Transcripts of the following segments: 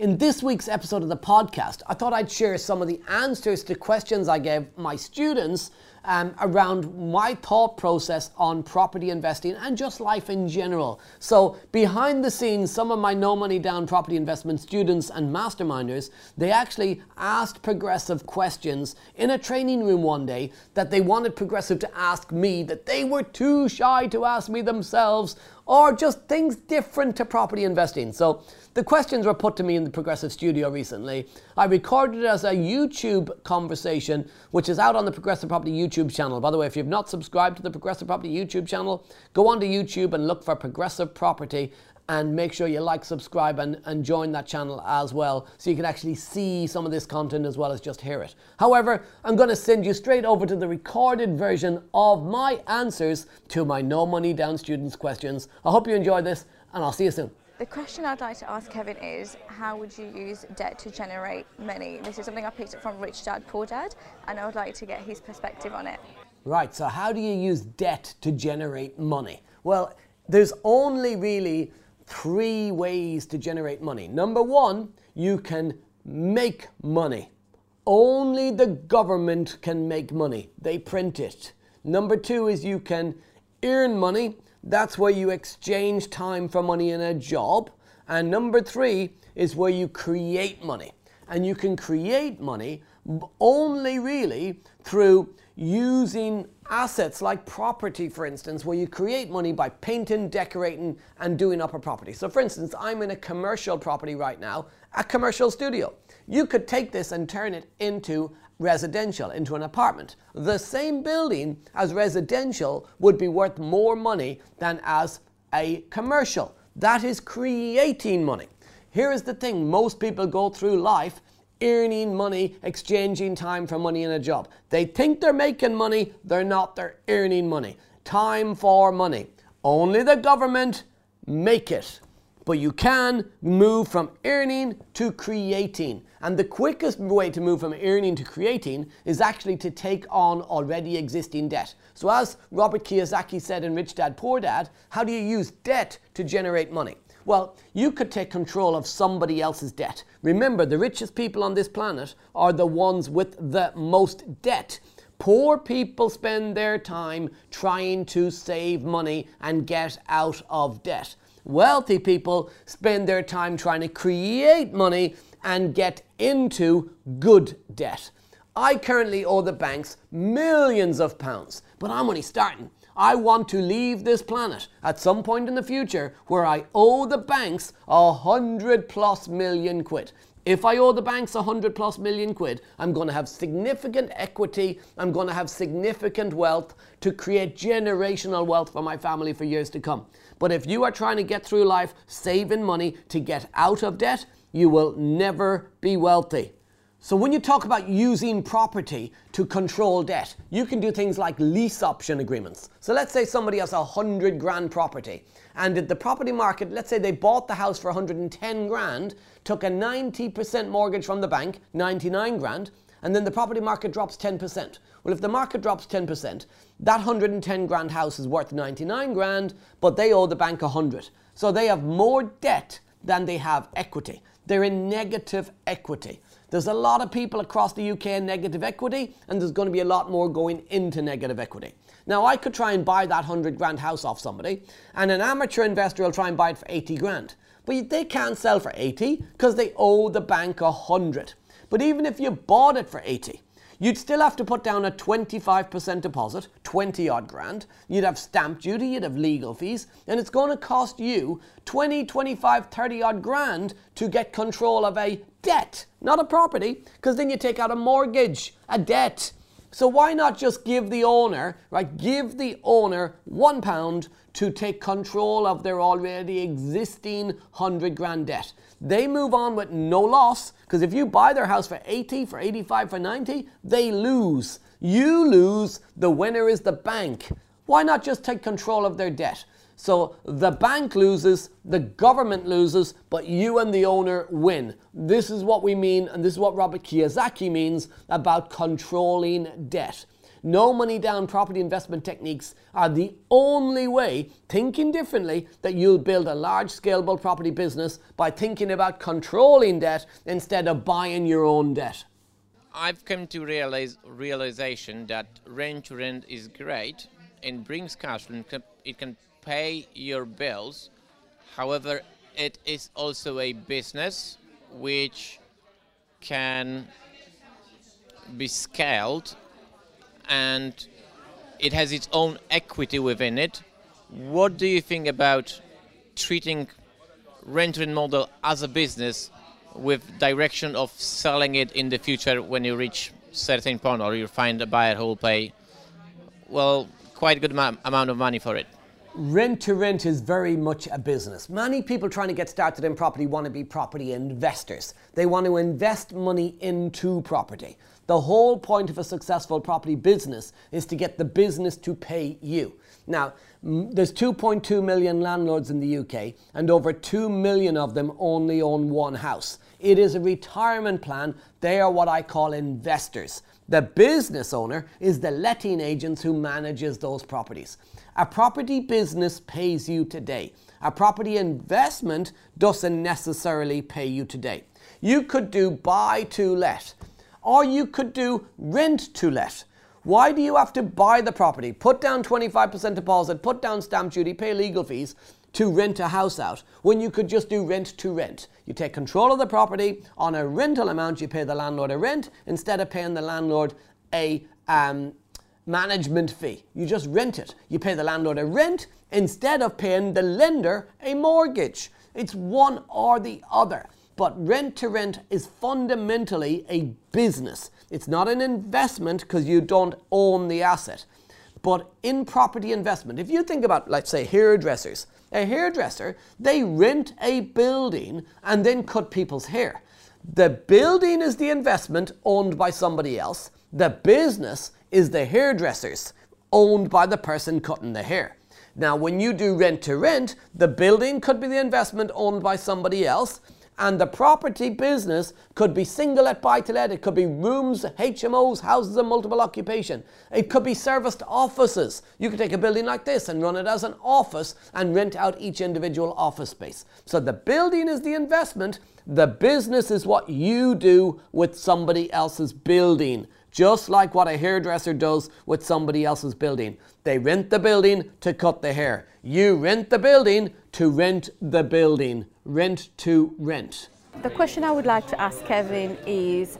In this week's episode of the podcast, I thought I'd share some of the answers to questions I gave my students um, around my thought process on property investing and just life in general. So, behind the scenes, some of my no money down property investment students and masterminders, they actually asked Progressive questions in a training room one day that they wanted Progressive to ask me that they were too shy to ask me themselves or just things different to property investing. So the questions were put to me in the Progressive Studio recently. I recorded it as a YouTube conversation, which is out on the Progressive Property YouTube channel. By the way, if you've not subscribed to the Progressive Property YouTube channel, go onto YouTube and look for Progressive Property and make sure you like, subscribe, and, and join that channel as well so you can actually see some of this content as well as just hear it. However, I'm going to send you straight over to the recorded version of my answers to my No Money Down students' questions. I hope you enjoy this, and I'll see you soon. The question I'd like to ask Kevin is how would you use debt to generate money? This is something I picked up from Rich Dad Poor Dad, and I would like to get his perspective on it. Right, so how do you use debt to generate money? Well, there's only really three ways to generate money. Number one, you can make money. Only the government can make money, they print it. Number two is you can earn money. That's where you exchange time for money in a job. And number three is where you create money. And you can create money only really through using assets like property, for instance, where you create money by painting, decorating, and doing up a property. So, for instance, I'm in a commercial property right now, a commercial studio. You could take this and turn it into residential, into an apartment. The same building as residential would be worth more money than as a commercial. That is creating money. Here is the thing most people go through life earning money, exchanging time for money in a job. They think they're making money, they're not, they're earning money. Time for money. Only the government make it. But you can move from earning to creating. And the quickest way to move from earning to creating is actually to take on already existing debt. So, as Robert Kiyosaki said in Rich Dad Poor Dad, how do you use debt to generate money? Well, you could take control of somebody else's debt. Remember, the richest people on this planet are the ones with the most debt. Poor people spend their time trying to save money and get out of debt. Wealthy people spend their time trying to create money and get into good debt. I currently owe the banks millions of pounds, but I'm only starting. I want to leave this planet at some point in the future where I owe the banks a hundred plus million quid. If I owe the banks a hundred plus million quid, I'm going to have significant equity. I'm going to have significant wealth to create generational wealth for my family for years to come. But if you are trying to get through life saving money to get out of debt, you will never be wealthy. So when you talk about using property to control debt, you can do things like lease option agreements. So let's say somebody has a hundred grand property and at the property market, let's say they bought the house for 110 grand, took a 90% mortgage from the bank, 99 grand, and then the property market drops 10%. Well, if the market drops 10%, that 110 grand house is worth 99 grand, but they owe the bank 100. So they have more debt than they have equity. They're in negative equity. There's a lot of people across the UK in negative equity, and there's going to be a lot more going into negative equity. Now, I could try and buy that 100 grand house off somebody, and an amateur investor will try and buy it for 80 grand. But they can't sell for 80 because they owe the bank 100. But even if you bought it for 80, You'd still have to put down a 25% deposit, 20 odd grand. You'd have stamp duty, you'd have legal fees, and it's going to cost you 20, 25, 30 odd grand to get control of a debt, not a property, because then you take out a mortgage, a debt. So why not just give the owner, right? Give the owner one pound to take control of their already existing 100 grand debt. They move on with no loss because if you buy their house for 80, for 85, for 90, they lose. You lose, the winner is the bank. Why not just take control of their debt? So the bank loses, the government loses, but you and the owner win. This is what we mean, and this is what Robert Kiyosaki means about controlling debt. No money down property investment techniques are the only way, thinking differently, that you'll build a large scalable property business by thinking about controlling debt instead of buying your own debt. I've come to realize realization that rent to rent is great and brings cash flow. It can pay your bills. However, it is also a business which can be scaled and it has its own equity within it. What do you think about treating rental model as a business with direction of selling it in the future when you reach certain point or you find a buyer who will pay well quite good amount of money for it? Rent to rent is very much a business. Many people trying to get started in property want to be property investors. They want to invest money into property. The whole point of a successful property business is to get the business to pay you. Now, there's 2.2 million landlords in the UK, and over 2 million of them only own one house. It is a retirement plan. They are what I call investors. The business owner is the letting agents who manages those properties. A property business pays you today. A property investment doesn't necessarily pay you today. You could do buy to let, or you could do rent to let. Why do you have to buy the property, put down 25% deposit, put down stamp duty, pay legal fees to rent a house out when you could just do rent to rent? You take control of the property on a rental amount, you pay the landlord a rent instead of paying the landlord a um, management fee. You just rent it. You pay the landlord a rent instead of paying the lender a mortgage. It's one or the other. But rent to rent is fundamentally a business. It's not an investment because you don't own the asset. But in property investment, if you think about, let's say, hairdressers, a hairdresser, they rent a building and then cut people's hair. The building is the investment owned by somebody else. The business is the hairdressers owned by the person cutting the hair. Now, when you do rent to rent, the building could be the investment owned by somebody else, and the property business could be single let buy to let, it could be rooms, HMOs, houses of multiple occupation, it could be serviced offices. You could take a building like this and run it as an office and rent out each individual office space. So the building is the investment, the business is what you do with somebody else's building just like what a hairdresser does with somebody else's building. They rent the building to cut the hair. You rent the building to rent the building. Rent to rent. The question I would like to ask Kevin is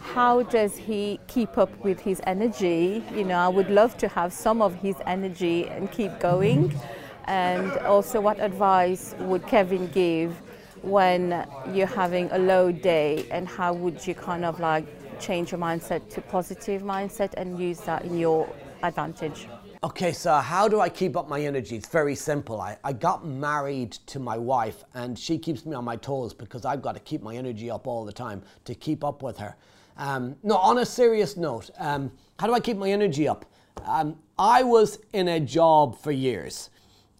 how does he keep up with his energy? You know, I would love to have some of his energy and keep going. And also, what advice would Kevin give when you're having a low day, and how would you kind of like change your mindset to positive mindset and use that in your advantage. Okay, so how do I keep up my energy? It's very simple. I, I got married to my wife, and she keeps me on my toes because I've got to keep my energy up all the time to keep up with her. Um, no, on a serious note, um, how do I keep my energy up? Um, I was in a job for years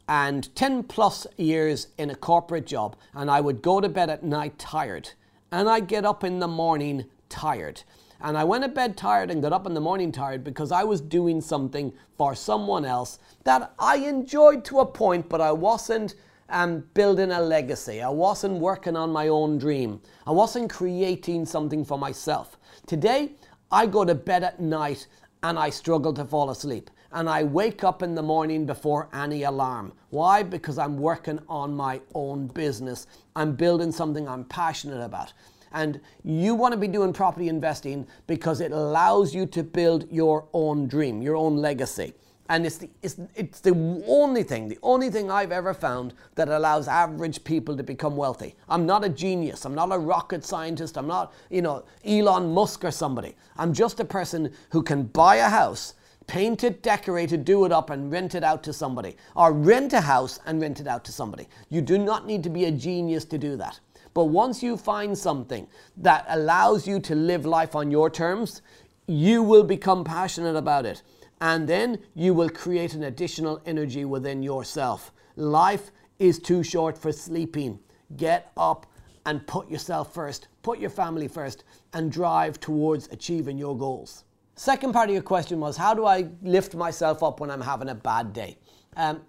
and 10 plus years in a corporate job, and I would go to bed at night tired, and I'd get up in the morning tired. And I went to bed tired and got up in the morning tired because I was doing something for someone else that I enjoyed to a point, but I wasn't um, building a legacy. I wasn't working on my own dream. I wasn't creating something for myself. Today, I go to bed at night and I struggle to fall asleep. And I wake up in the morning before any alarm. Why? Because I'm working on my own business. I'm building something I'm passionate about. And you want to be doing property investing because it allows you to build your own dream, your own legacy. And it's the, it's, it's the only thing, the only thing I've ever found that allows average people to become wealthy. I'm not a genius. I'm not a rocket scientist. I'm not, you know, Elon Musk or somebody. I'm just a person who can buy a house, paint it, decorate it, do it up, and rent it out to somebody. Or rent a house and rent it out to somebody. You do not need to be a genius to do that. But once you find something that allows you to live life on your terms, you will become passionate about it and then you will create an additional energy within yourself. Life is too short for sleeping. Get up and put yourself first, put your family first, and drive towards achieving your goals. Second part of your question was how do I lift myself up when I'm having a bad day? Um,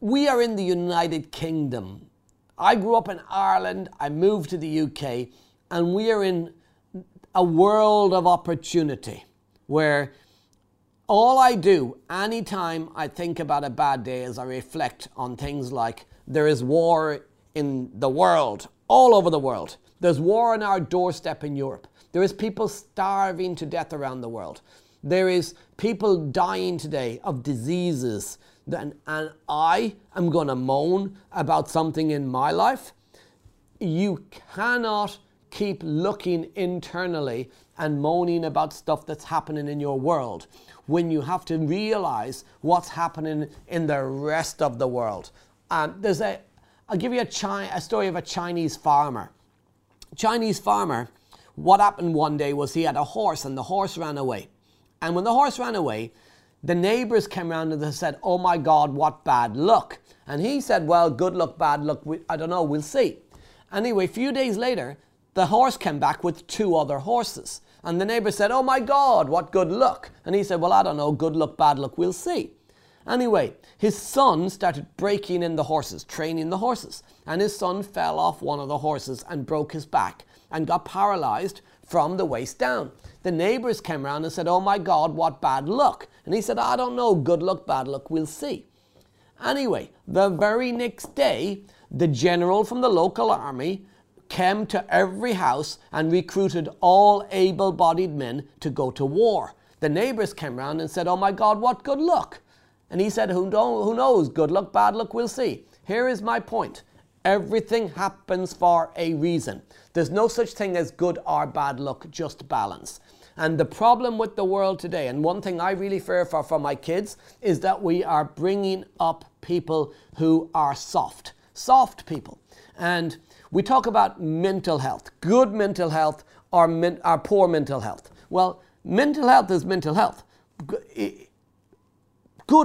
we are in the United Kingdom. I grew up in Ireland, I moved to the UK, and we are in a world of opportunity where all I do anytime I think about a bad day is I reflect on things like there is war in the world, all over the world. There's war on our doorstep in Europe. There is people starving to death around the world. There is people dying today of diseases. And, and I am going to moan about something in my life. You cannot keep looking internally and moaning about stuff that's happening in your world when you have to realize what's happening in the rest of the world. Um, there's a, I'll give you a, Chi- a story of a Chinese farmer. Chinese farmer, what happened one day was he had a horse and the horse ran away. And when the horse ran away, the neighbors came around and they said, Oh my God, what bad luck. And he said, Well, good luck, bad luck, we, I don't know, we'll see. Anyway, a few days later, the horse came back with two other horses. And the neighbor said, Oh my God, what good luck. And he said, Well, I don't know, good luck, bad luck, we'll see. Anyway, his son started breaking in the horses, training the horses. And his son fell off one of the horses and broke his back and got paralyzed from the waist down. The neighbors came around and said, Oh my God, what bad luck. And he said, I don't know, good luck, bad luck, we'll see. Anyway, the very next day, the general from the local army came to every house and recruited all able bodied men to go to war. The neighbors came round and said, Oh my God, what good luck! And he said, Who, who knows? Good luck, bad luck, we'll see. Here is my point everything happens for a reason. There's no such thing as good or bad luck, just balance. And the problem with the world today, and one thing I really fear for for my kids, is that we are bringing up people who are soft. Soft people. And we talk about mental health, good mental health or, or poor mental health. Well, mental health is mental health. Good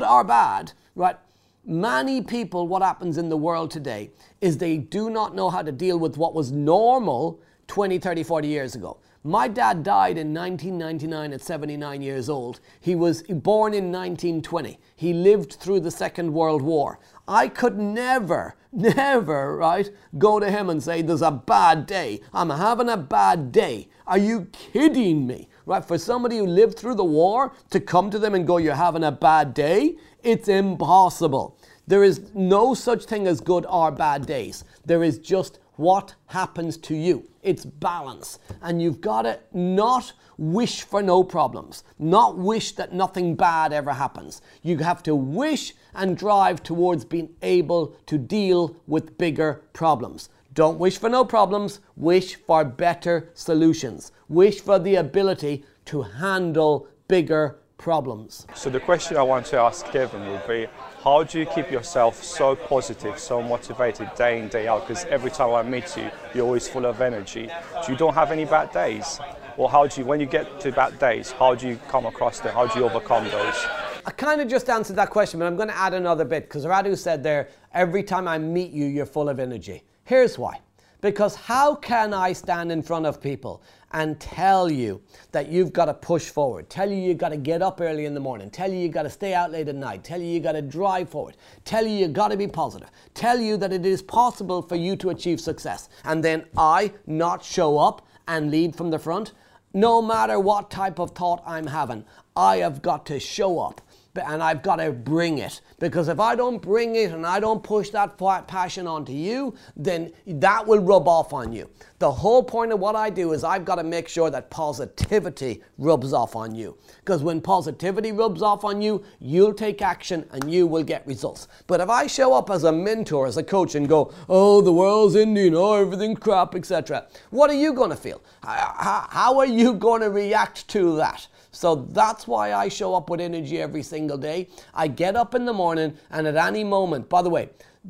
or bad, right? Many people, what happens in the world today is they do not know how to deal with what was normal 20, 30, 40 years ago. My dad died in 1999 at 79 years old. He was born in 1920. He lived through the Second World War. I could never, never, right, go to him and say, There's a bad day. I'm having a bad day. Are you kidding me? Right, for somebody who lived through the war to come to them and go, You're having a bad day, it's impossible. There is no such thing as good or bad days. There is just what happens to you. It's balance. And you've got to not wish for no problems, not wish that nothing bad ever happens. You have to wish and drive towards being able to deal with bigger problems. Don't wish for no problems, wish for better solutions. Wish for the ability to handle bigger problems. So, the question I want to ask Kevin would be how do you keep yourself so positive, so motivated day in, day out? Because every time I meet you, you're always full of energy. You don't have any bad days? Or how do you, when you get to bad days, how do you come across them? How do you overcome those? I kind of just answered that question, but I'm going to add another bit because Radu said there, every time I meet you, you're full of energy. Here's why. Because how can I stand in front of people and tell you that you've got to push forward, tell you you've got to get up early in the morning, tell you you've got to stay out late at night, tell you you've got to drive forward, tell you you've got to be positive, tell you that it is possible for you to achieve success, and then I not show up and lead from the front? No matter what type of thought I'm having, I have got to show up and I've got to bring it. Because if I don't bring it and I don't push that passion onto you, then that will rub off on you. The whole point of what I do is I've got to make sure that positivity rubs off on you. Because when positivity rubs off on you, you'll take action and you will get results. But if I show up as a mentor, as a coach, and go, oh, the world's ending, oh, everything's crap, etc., what are you going to feel? How, are you going to react to that? So that's why I show up with energy every single day. I get up in the morning and at any moment, by the way,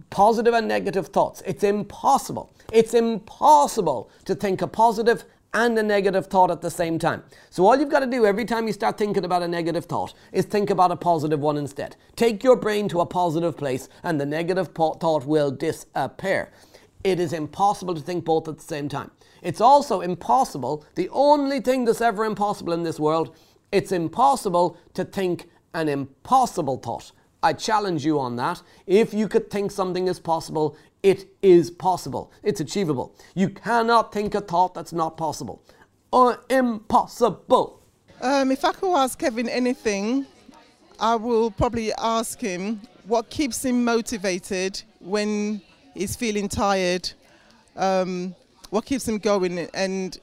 positive and negative thoughts, it's impossible. It's impossible to think a positive and a negative thought at the same time. So all you've got to do every time you start thinking about a negative thought is think about a positive one instead. Take your brain to a positive place and the negative thought will disappear. It is impossible to think both at the same time. It's also impossible, the only thing that's ever impossible in this world, it's impossible to think an impossible thought. I challenge you on that. If you could think something is possible, it is possible. It's achievable. You cannot think a thought that's not possible. Or impossible. Um, if I could ask Kevin anything, I will probably ask him what keeps him motivated when he's feeling tired, um, what keeps him going, and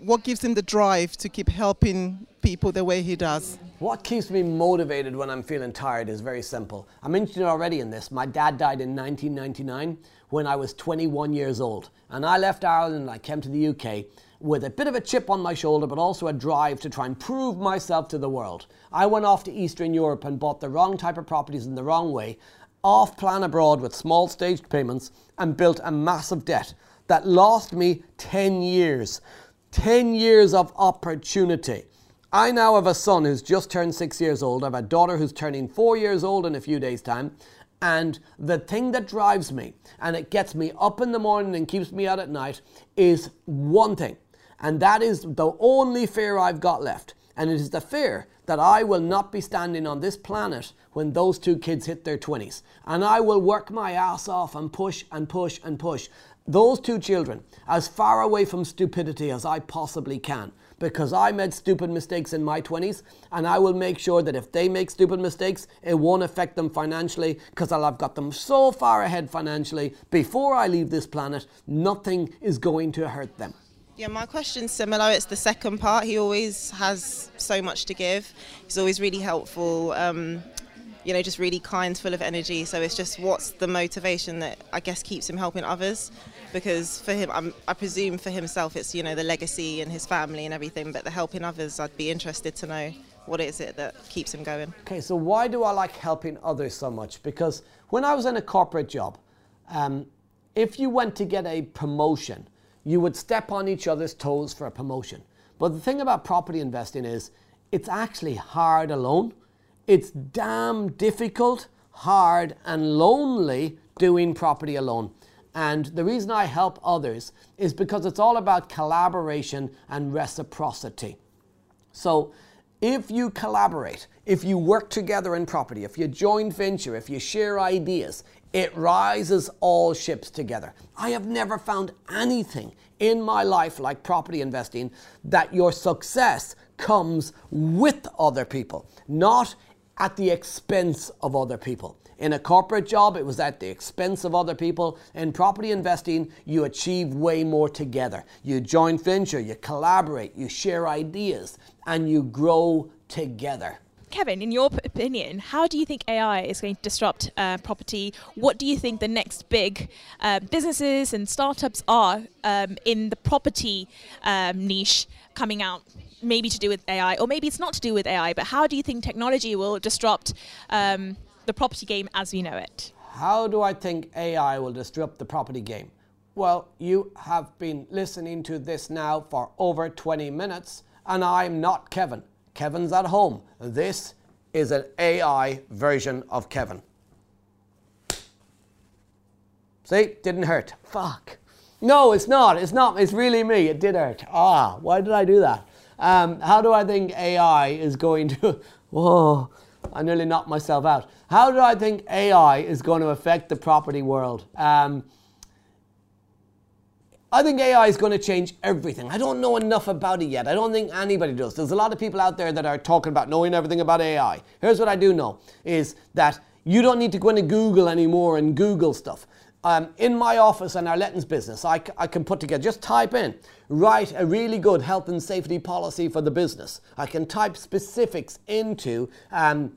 what gives him the drive to keep helping people the way he does. What keeps me motivated when I'm feeling tired is very simple. I mentioned already in this. My dad died in 1999 when I was 21 years old. And I left Ireland and I came to the UK with a bit of a chip on my shoulder, but also a drive to try and prove myself to the world. I went off to Eastern Europe and bought the wrong type of properties in the wrong way, off plan abroad with small staged payments, and built a massive debt that lost me 10 years. 10 years of opportunity. I now have a son who's just turned six years old. I have a daughter who's turning four years old in a few days' time. And the thing that drives me and it gets me up in the morning and keeps me out at night is one thing. And that is the only fear I've got left. And it is the fear that I will not be standing on this planet when those two kids hit their 20s. And I will work my ass off and push and push and push those two children as far away from stupidity as I possibly can because I made stupid mistakes in my 20s and I will make sure that if they make stupid mistakes, it won't affect them financially because I'll have got them so far ahead financially before I leave this planet, nothing is going to hurt them. Yeah, my question's similar. It's the second part. He always has so much to give. He's always really helpful. Um, you know, just really kind, full of energy. So it's just what's the motivation that I guess keeps him helping others? Because for him, I'm, I presume for himself, it's you know the legacy and his family and everything. But the helping others, I'd be interested to know what is it that keeps him going. Okay, so why do I like helping others so much? Because when I was in a corporate job, um, if you went to get a promotion, you would step on each other's toes for a promotion. But the thing about property investing is it's actually hard alone. It's damn difficult, hard, and lonely doing property alone. And the reason I help others is because it's all about collaboration and reciprocity. So, if you collaborate, if you work together in property, if you joint venture, if you share ideas, it rises all ships together. I have never found anything in my life like property investing that your success comes with other people, not at the expense of other people. In a corporate job, it was at the expense of other people. In property investing, you achieve way more together. You join venture, you collaborate, you share ideas, and you grow together. Kevin, in your opinion, how do you think AI is going to disrupt uh, property? What do you think the next big uh, businesses and startups are um, in the property um, niche coming out? Maybe to do with AI, or maybe it's not to do with AI, but how do you think technology will disrupt um, the property game as we know it? How do I think AI will disrupt the property game? Well, you have been listening to this now for over 20 minutes, and I'm not Kevin. Kevin's at home. This is an AI version of Kevin. See, didn't hurt. Fuck. No, it's not. It's not. It's really me. It did hurt. Ah, why did I do that? Um, how do I think AI is going to. Whoa, I nearly knocked myself out. How do I think AI is going to affect the property world? Um, I think AI is going to change everything. I don't know enough about it yet. I don't think anybody does. There's a lot of people out there that are talking about knowing everything about AI. Here's what I do know is that you don't need to go into Google anymore and Google stuff. Um, in my office and our lettings business, I, I can put together, just type in, write a really good health and safety policy for the business. I can type specifics into um,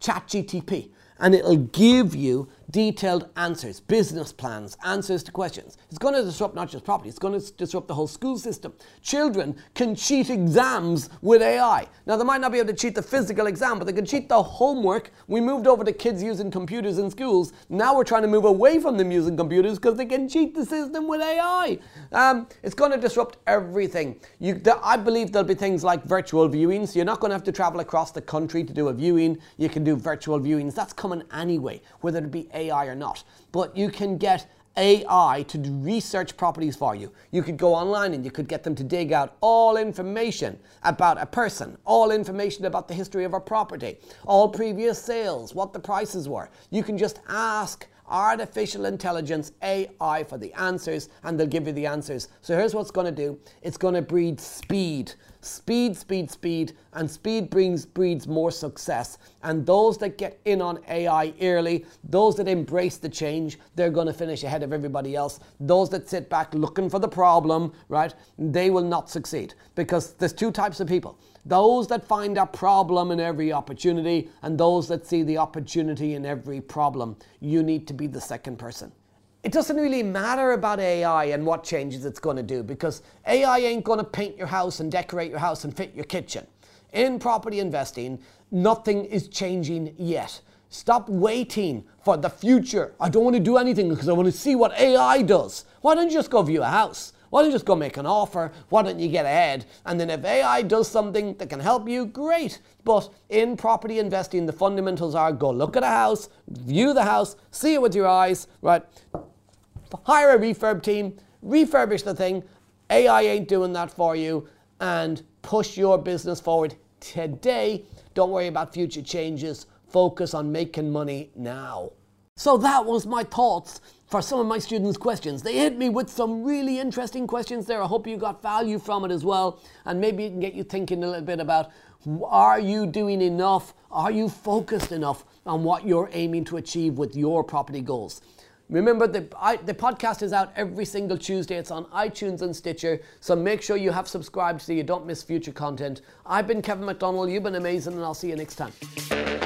ChatGTP and it'll give you detailed answers, business plans, answers to questions. It's going to disrupt not just property, it's going to disrupt the whole school system. Children can cheat exams with AI. Now, they might not be able to cheat the physical exam, but they can cheat the homework. We moved over to kids using computers in schools. Now we're trying to move away from them using computers because they can cheat the system with AI. Um, it's going to disrupt everything. You, I believe there'll be things like virtual viewings. So you're not going to have to travel across the country to do a viewing. You can do virtual viewings. That's coming anyway, whether it be AI or not. But you can get AI to research properties for you. You could go online and you could get them to dig out all information about a person, all information about the history of a property, all previous sales, what the prices were. You can just ask artificial intelligence AI for the answers and they'll give you the answers. So here's what's going to do it's going to breed speed. Speed, speed, speed, and speed brings breeds more success. And those that get in on AI early, those that embrace the change, they're going to finish ahead of everybody else. Those that sit back looking for the problem, right, they will not succeed because there's two types of people those that find a problem in every opportunity, and those that see the opportunity in every problem. You need to be the second person. It doesn't really matter about AI and what changes it's going to do because AI ain't going to paint your house and decorate your house and fit your kitchen. In property investing, nothing is changing yet. Stop waiting for the future. I don't want to do anything because I want to see what AI does. Why don't you just go view a house? Why don't you just go make an offer? Why don't you get ahead? And then if AI does something that can help you, great. But in property investing, the fundamentals are go look at a house, view the house, see it with your eyes, right? Hire a refurb team, refurbish the thing. AI ain't doing that for you, and push your business forward today. Don't worry about future changes. Focus on making money now. So that was my thoughts for some of my students' questions. They hit me with some really interesting questions there. I hope you got value from it as well. And maybe it can get you thinking a little bit about are you doing enough? Are you focused enough on what you're aiming to achieve with your property goals? Remember, the, I, the podcast is out every single Tuesday. It's on iTunes and Stitcher. So make sure you have subscribed so you don't miss future content. I've been Kevin McDonald. You've been amazing, and I'll see you next time.